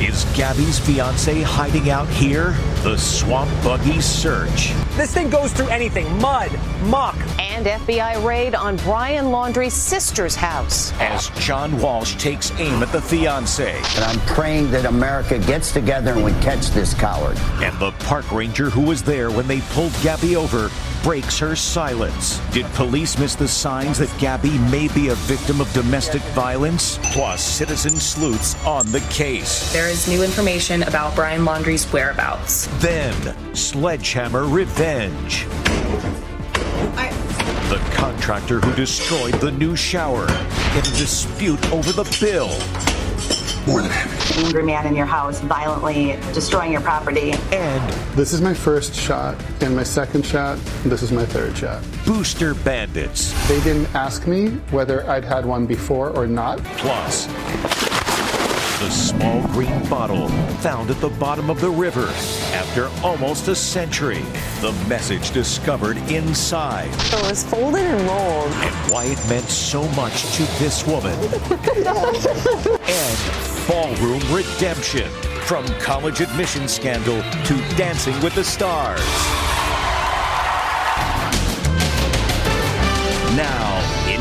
Is Gabby's fiance hiding out here? The Swamp Buggy Search. This thing goes through anything mud, muck. And FBI raid on Brian Laundrie's sister's house. As John Walsh takes aim at the fiance. And I'm praying that America gets together and we catch this coward. And the park ranger who was there when they pulled Gabby over breaks her silence. Did police miss the signs that Gabby may be a victim of domestic violence? Plus, citizen sleuths on the case. There is new information about Brian Laundrie's whereabouts. Then, sledgehammer revenge. I- The contractor who destroyed the new shower in a dispute over the bill. More than happy. Angry man in your house, violently destroying your property. And This is my first shot and my second shot. This is my third shot. booster bandits. They didn't ask me whether I'd had one before or not. Plus, the small green bottle found at the bottom of the river after almost a century. The message discovered inside It was folded and rolled. and why it meant so much to this woman. and ballroom redemption from college admission scandal to dancing with the stars.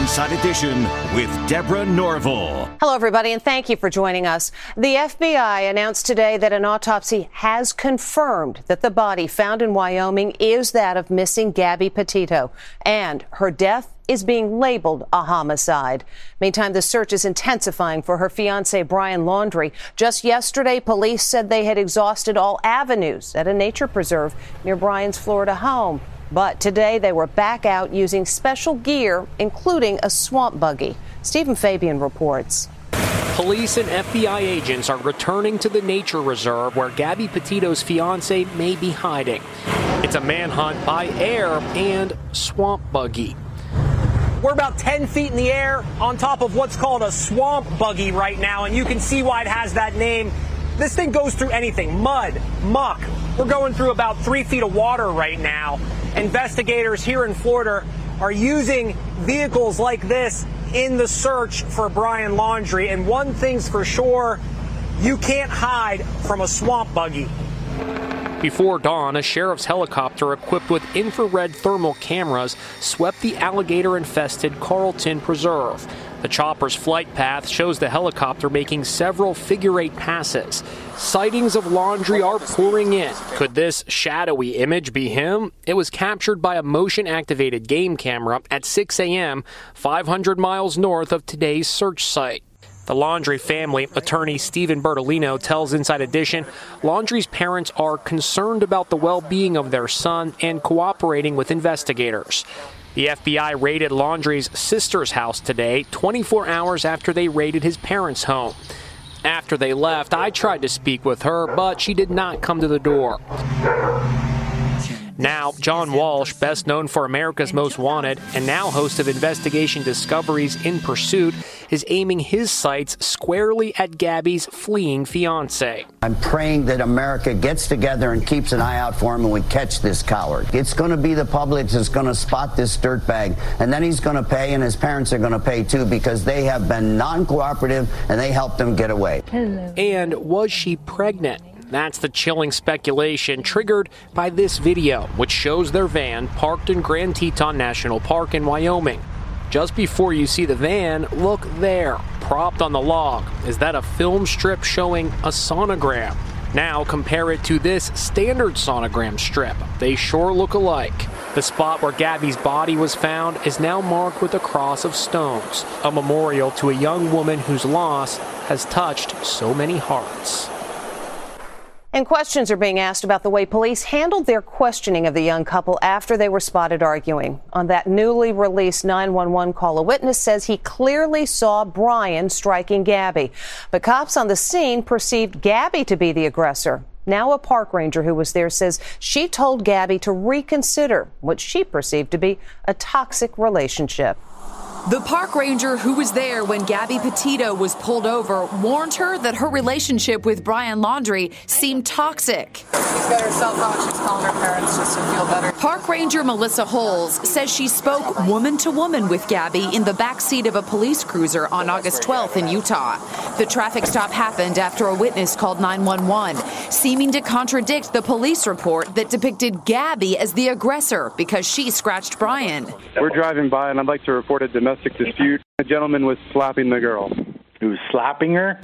Inside Edition with Deborah Norville. Hello, everybody, and thank you for joining us. The FBI announced today that an autopsy has confirmed that the body found in Wyoming is that of missing Gabby Petito, and her death is being labeled a homicide. Meantime, the search is intensifying for her fiance, Brian Laundrie. Just yesterday, police said they had exhausted all avenues at a nature preserve near Brian's Florida home. But today they were back out using special gear, including a swamp buggy. Stephen Fabian reports. Police and FBI agents are returning to the nature reserve where Gabby Petito's fiance may be hiding. It's a manhunt by air and swamp buggy. We're about 10 feet in the air on top of what's called a swamp buggy right now, and you can see why it has that name. This thing goes through anything mud, muck. We're going through about three feet of water right now. Investigators here in Florida are using vehicles like this in the search for Brian Laundrie. And one thing's for sure you can't hide from a swamp buggy. Before dawn, a sheriff's helicopter equipped with infrared thermal cameras swept the alligator infested Carlton Preserve. The chopper's flight path shows the helicopter making several figure eight passes. Sightings of Laundrie are pouring in. Could this shadowy image be him? It was captured by a motion activated game camera at 6 a.m., 500 miles north of today's search site. The Laundrie family, attorney Steven Bertolino tells Inside Edition, Laundrie's parents are concerned about the well being of their son and cooperating with investigators. The FBI raided Laundrie's sister's house today, 24 hours after they raided his parents' home. After they left, I tried to speak with her, but she did not come to the door. Now, John Walsh, best known for America's Most Wanted and now host of Investigation Discovery's in Pursuit, is aiming his sights squarely at Gabby's fleeing fiance. I'm praying that America gets together and keeps an eye out for him and we catch this coward. It's going to be the public that's going to spot this dirtbag, and then he's going to pay, and his parents are going to pay too because they have been non cooperative and they helped him get away. And was she pregnant? That's the chilling speculation triggered by this video, which shows their van parked in Grand Teton National Park in Wyoming. Just before you see the van, look there, propped on the log. Is that a film strip showing a sonogram? Now compare it to this standard sonogram strip. They sure look alike. The spot where Gabby's body was found is now marked with a cross of stones, a memorial to a young woman whose loss has touched so many hearts. And questions are being asked about the way police handled their questioning of the young couple after they were spotted arguing. On that newly released 911 call, a witness says he clearly saw Brian striking Gabby. But cops on the scene perceived Gabby to be the aggressor. Now, a park ranger who was there says she told Gabby to reconsider what she perceived to be a toxic relationship. The park ranger who was there when Gabby Petito was pulled over warned her that her relationship with Brian Laundrie seemed toxic. She's got her cell. She's calling her parents just to feel better. Park ranger Melissa Hulls says she spoke woman to woman with Gabby in the backseat of a police cruiser on August 12th in Utah. The traffic stop happened after a witness called 911, seeming to contradict the police report that depicted Gabby as the aggressor because she scratched Brian. We're driving by, and I'd like to report a domestic dispute. A gentleman was slapping the girl. He was slapping her?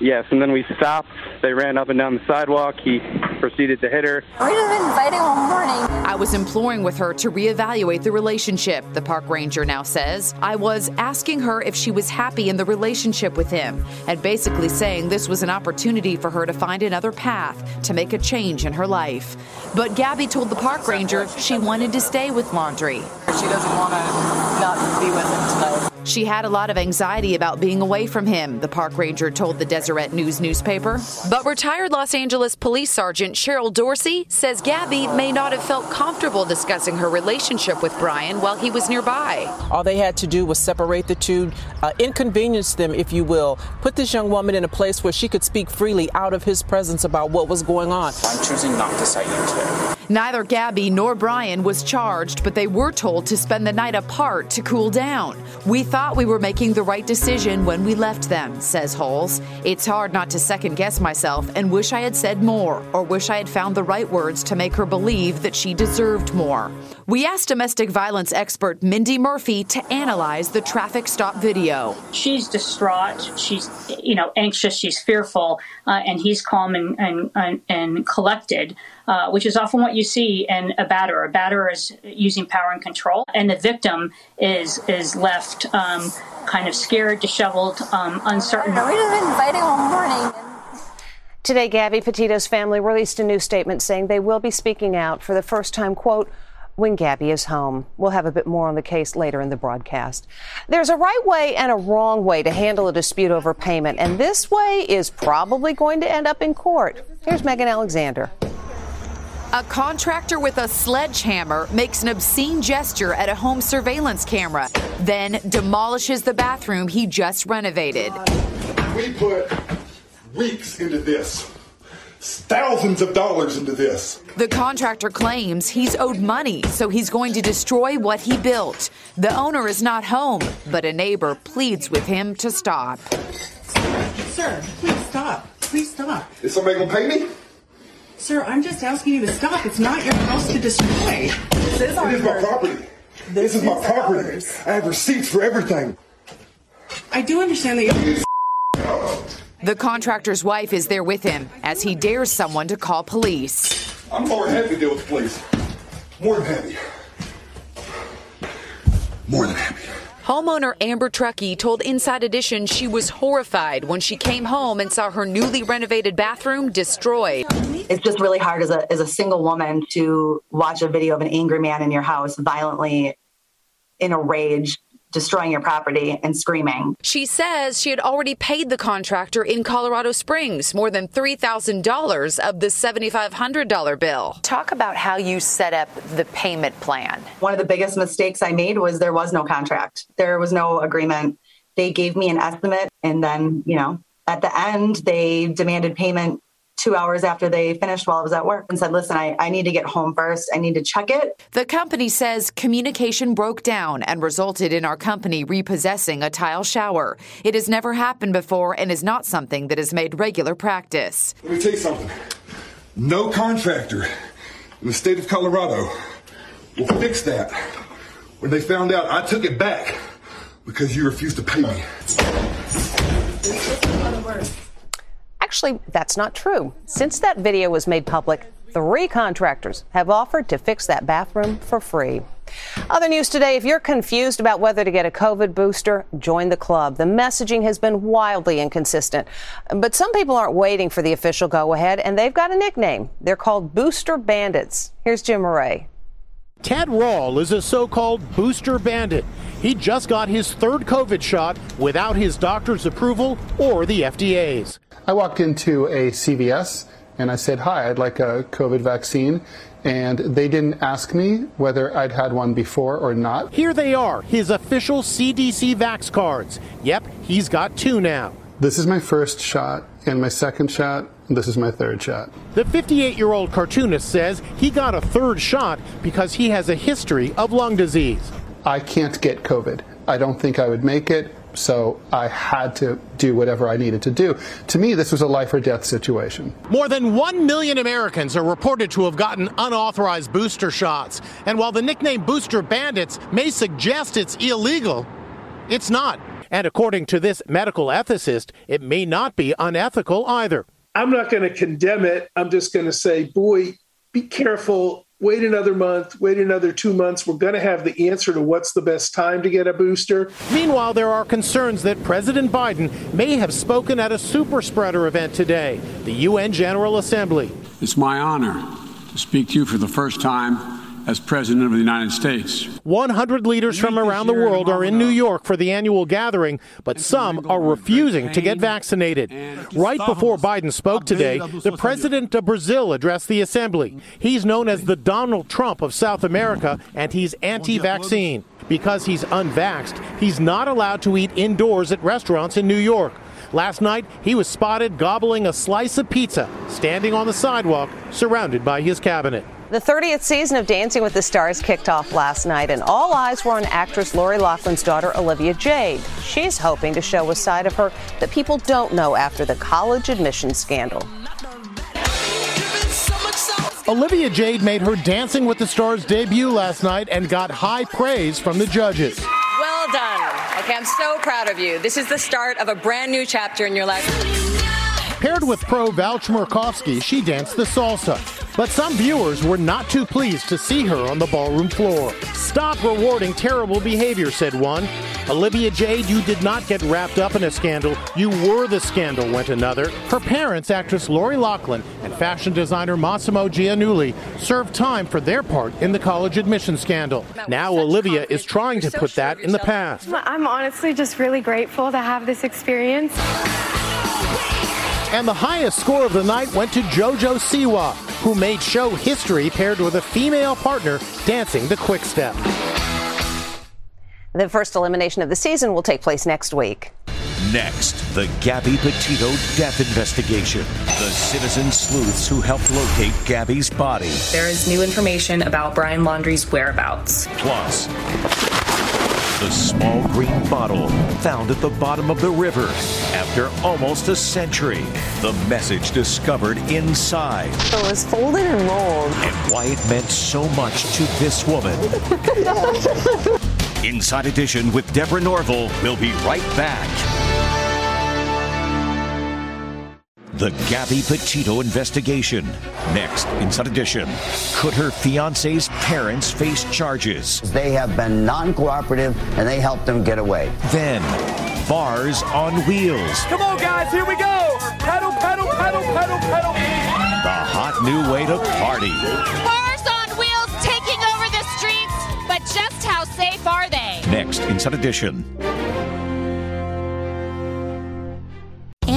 Yes, and then we stopped. They ran up and down the sidewalk. He proceeded to hit her. We've been fighting all morning. I was imploring with her to reevaluate the relationship, the park ranger now says. I was asking her if she was happy in the relationship with him, and basically saying this was an opportunity for her to find another path to make a change in her life. But Gabby told the park ranger she wanted to stay with Laundrie. She doesn't want to not be with him tonight. She had a lot of anxiety about being away from him, the park ranger told the Deseret News newspaper. But retired Los Angeles Police Sergeant Cheryl Dorsey says Gabby may not have felt comfortable discussing her relationship with Brian while he was nearby. All they had to do was separate the two, uh, inconvenience them, if you will, put this young woman in a place where she could speak freely out of his presence about what was going on. I'm choosing not to cite you today. Neither Gabby nor Brian was charged, but they were told to spend the night apart to cool down. We thought we were making the right decision when we left them, says Hulls. It's hard not to second guess myself and wish I had said more or wish I had found the right words to make her believe that she deserved more. We asked domestic violence expert Mindy Murphy to analyze the traffic stop video. She's distraught. She's, you know, anxious. She's fearful, uh, and he's calm and and, and, and collected. Uh, which is often what you see in a batter. A batter is using power and control, and the victim is is left um, kind of scared, disheveled, um, uncertain. We've been fighting all morning. Today, Gabby Petito's family released a new statement saying they will be speaking out for the first time, quote, when Gabby is home. We'll have a bit more on the case later in the broadcast. There's a right way and a wrong way to handle a dispute over payment, and this way is probably going to end up in court. Here's Megan Alexander. A contractor with a sledgehammer makes an obscene gesture at a home surveillance camera, then demolishes the bathroom he just renovated. We put weeks into this, thousands of dollars into this. The contractor claims he's owed money, so he's going to destroy what he built. The owner is not home, but a neighbor pleads with him to stop. Sir, please stop. Please stop. Is somebody gonna pay me? Sir, I'm just asking you to stop. It's not your house to destroy. This is It is my property. This, is, my property. ours. I have receipts for everything. I do understand that you. The contractor's wife is there with him as he dares someone to call police. I'm more than happy to deal with the police. More than happy. More than happy. Homeowner Amber Truckee told Inside Edition she was horrified when she came home and saw her newly renovated bathroom destroyed. It's just really hard as a as a single woman to watch a video of an angry man in your house violently in a rage destroying your property and screaming. She says she had already paid the contractor in Colorado Springs more than $3,000 of the $7,500 bill. Talk about how you set up the payment plan. One of the biggest mistakes I made was there was no contract. There was no agreement. They gave me an estimate and then, you know, at the end they demanded payment two hours after they finished while I was at work and said, listen, I, I need to get home first. I need to check it. The company says communication broke down and resulted in our company repossessing a tile shower. It has never happened before and is not something that is made regular practice. Let me tell you something. No contractor in the state of Colorado will fix that when they found out I took it back because you refused to pay me. Actually, that's not true. Since that video was made public, Three contractors have offered to fix that bathroom for free. Other news today if you're confused about whether to get a COVID booster, join the club. The messaging has been wildly inconsistent. But some people aren't waiting for the official go ahead, and they've got a nickname. They're called Booster Bandits. Here's Jim Murray. Ted Rall is a so called booster bandit. He just got his third COVID shot without his doctor's approval or the FDA's. I walked into a CVS and I said, Hi, I'd like a COVID vaccine. And they didn't ask me whether I'd had one before or not. Here they are, his official CDC Vax cards. Yep, he's got two now. This is my first shot, and my second shot, this is my third shot. The 58 year old cartoonist says he got a third shot because he has a history of lung disease. I can't get COVID. I don't think I would make it. So I had to do whatever I needed to do. To me, this was a life or death situation. More than 1 million Americans are reported to have gotten unauthorized booster shots. And while the nickname Booster Bandits may suggest it's illegal, it's not. And according to this medical ethicist, it may not be unethical either. I'm not going to condemn it. I'm just going to say, boy, be careful wait another month, wait another two months. We're going to have the answer to what's the best time to get a booster. Meanwhile, there are concerns that President Biden may have spoken at a super spreader event today, the UN General Assembly. It's my honor to speak to you for the first time as President of the United States. 100 leaders from around the world are in New York for the annual gathering, but some are refusing to get vaccinated. Right before Biden spoke today, the president of Brazil addressed the assembly. He's known as the Donald Trump of South America, and he's anti vaccine. Because he's unvaxxed, he's not allowed to eat indoors at restaurants in New York. Last night, he was spotted gobbling a slice of pizza, standing on the sidewalk, surrounded by his cabinet. The 30th season of Dancing with the Stars kicked off last night, and all eyes were on actress Lori Loughlin's daughter, Olivia Jade. She's hoping to show a side of her that people don't know after the college admission scandal. Olivia Jade made her Dancing with the Stars debut last night and got high praise from the judges. Well done. Okay, I'm so proud of you. This is the start of a brand new chapter in your life. Paired with pro Val Chmerkovskiy, she danced the salsa. But some viewers were not too pleased to see her on the ballroom floor. Stop rewarding terrible behavior, said one. Olivia Jade, you did not get wrapped up in a scandal. You were the scandal, went another. Her parents, actress Lori Loughlin and fashion designer Mossimo Giannulli, served time for their part in the college admission scandal. Now Olivia is trying to put that in the past. I'm honestly just really grateful to have this experience. And the highest score of the night went to JoJo Siwa, who made show history paired with a female partner dancing the quick step. The first elimination of the season will take place next week. Next, the Gabby Petito death investigation. The citizen sleuths who helped locate Gabby's body. There is new information about Brian Laundrie's whereabouts. Plus, the small green bottle found at the bottom of the river after almost a century. The message discovered inside. It was folded and rolled. And why it meant so much to this woman. Inside Edition with Deborah Norville. We'll be right back. The Gabby Petito investigation. Next, Inside Edition. Could her fiance's parents face charges? They have been non cooperative and they helped them get away. Then, bars on wheels. Come on, guys, here we go. Pedal, pedal, pedal, pedal, pedal. The hot new way to party. Bars on wheels taking over the streets, but just how safe are they? Next, Inside Edition.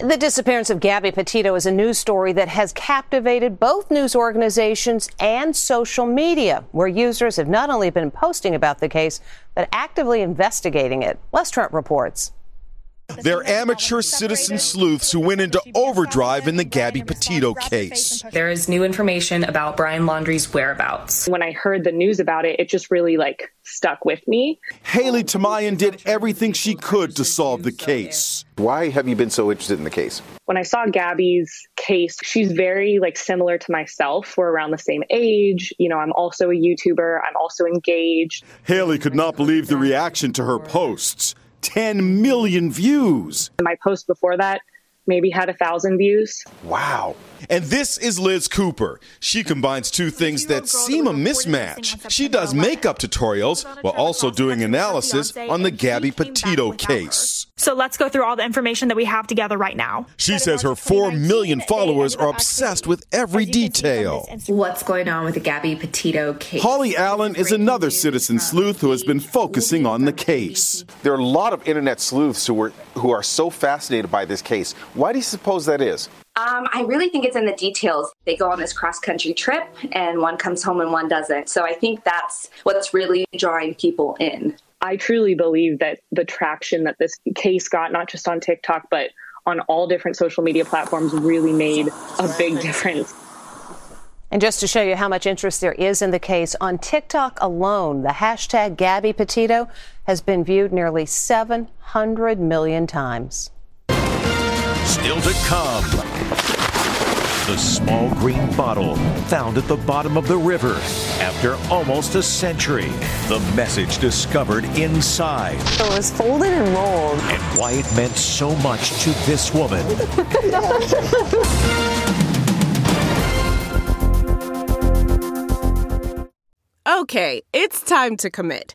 The disappearance of Gabby Petito is a news story that has captivated both news organizations and social media, where users have not only been posting about the case, but actively investigating it. Les Trent reports. They're amateur citizen sleuths who went into overdrive in the Gabby Petito case. There is new information about Brian Laundrie's whereabouts. When I heard the news about it, it just really like stuck with me. Haley Tamayan did everything she could to solve the case. Why have you been so interested in the case? When I saw Gabby's case, she's very like similar to myself. We're around the same age. You know, I'm also a YouTuber. I'm also engaged. Haley could not believe the reaction to her posts. 10 million views. My post before that maybe had a thousand views. Wow. And this is Liz Cooper. She combines two things that seem a mismatch. She does makeup tutorials while also doing analysis on the Gabby Petito case. So let's go through all the information that we have together right now. She says her 4 million followers are obsessed with every detail. What's going on with the Gabby Petito case? Holly Allen is another citizen sleuth who has been focusing on the case. There are a lot of internet sleuths who are, who are so fascinated by this case. Why do you suppose that is? Um, I really think it's in the details. They go on this cross country trip, and one comes home and one doesn't. So I think that's what's really drawing people in. I truly believe that the traction that this case got, not just on TikTok, but on all different social media platforms, really made a big difference. And just to show you how much interest there is in the case, on TikTok alone, the hashtag Gabby Petito has been viewed nearly 700 million times. Still to come. The small green bottle found at the bottom of the river after almost a century. The message discovered inside. It was folded and rolled. And why it meant so much to this woman. Okay, it's time to commit.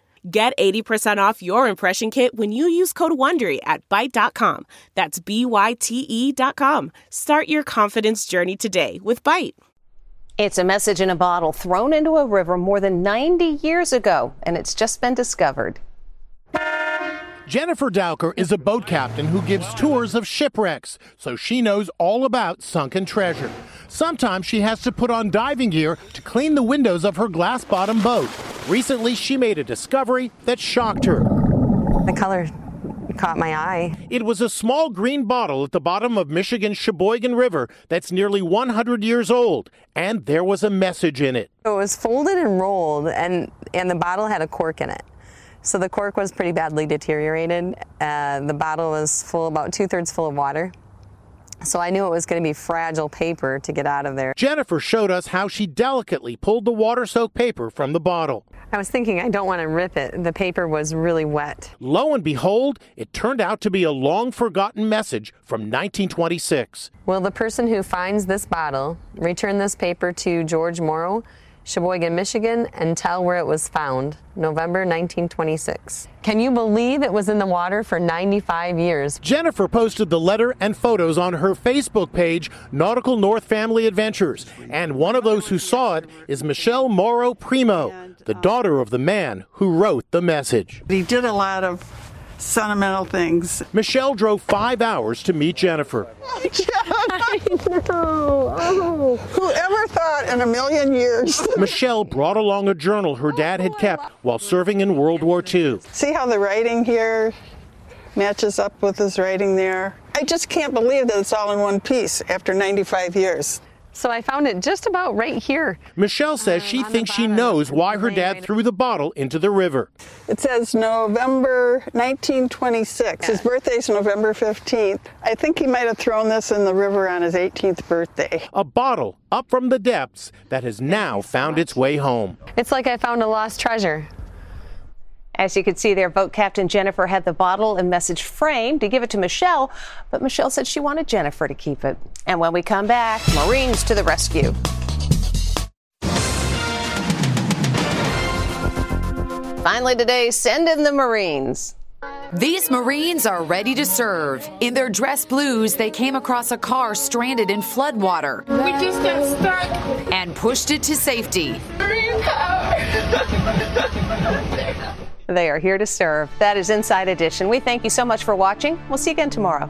Get 80% off your impression kit when you use code WONDERY at Byte.com. That's B-Y-T-E dot com. Start your confidence journey today with Byte. It's a message in a bottle thrown into a river more than 90 years ago, and it's just been discovered. Jennifer Dowker is a boat captain who gives tours of shipwrecks, so she knows all about sunken treasure. Sometimes she has to put on diving gear to clean the windows of her glass bottom boat. Recently, she made a discovery that shocked her. The color caught my eye. It was a small green bottle at the bottom of Michigan's Cheboygan River that's nearly 100 years old, and there was a message in it. It was folded and rolled, and, and the bottle had a cork in it. So the cork was pretty badly deteriorated. Uh, the bottle was full, about two thirds full of water. So I knew it was going to be fragile paper to get out of there. Jennifer showed us how she delicately pulled the water soaked paper from the bottle. I was thinking I don't want to rip it. The paper was really wet. Lo and behold, it turned out to be a long forgotten message from 1926. Will the person who finds this bottle return this paper to George Morrow? Cheboygan, Michigan, and tell where it was found, November 1926. Can you believe it was in the water for 95 years? Jennifer posted the letter and photos on her Facebook page, Nautical North Family Adventures, and one of those who saw it is Michelle Morrow Primo, the daughter of the man who wrote the message. He did a lot of sentimental things. Michelle drove five hours to meet Jennifer. I know. Oh. Whoever thought in a million years? Michelle brought along a journal her dad had kept while serving in World War II. See how the writing here matches up with his writing there? I just can't believe that it's all in one piece after 95 years. So I found it just about right here. Michelle says she thinks she knows why her dad threw the bottle into the river. It says November 1926. His birthday's November 15th. I think he might have thrown this in the river on his 18th birthday. A bottle up from the depths that has now found its way home. It's like I found a lost treasure. As you can see there, boat captain Jennifer had the bottle and message framed to give it to Michelle, but Michelle said she wanted Jennifer to keep it. And when we come back, Marines to the rescue. Finally today, send in the Marines. These Marines are ready to serve. In their dress blues, they came across a car stranded in floodwater. We just got stuck. And pushed it to safety. They are here to serve. That is Inside Edition. We thank you so much for watching. We'll see you again tomorrow.